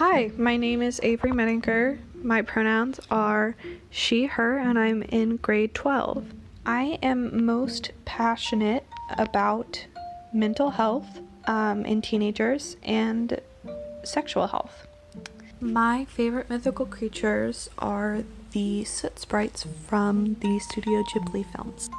Hi, my name is Avery Menninger. My pronouns are she, her, and I'm in grade 12. I am most passionate about mental health um, in teenagers and sexual health. My favorite mythical creatures are the soot sprites from the Studio Ghibli films.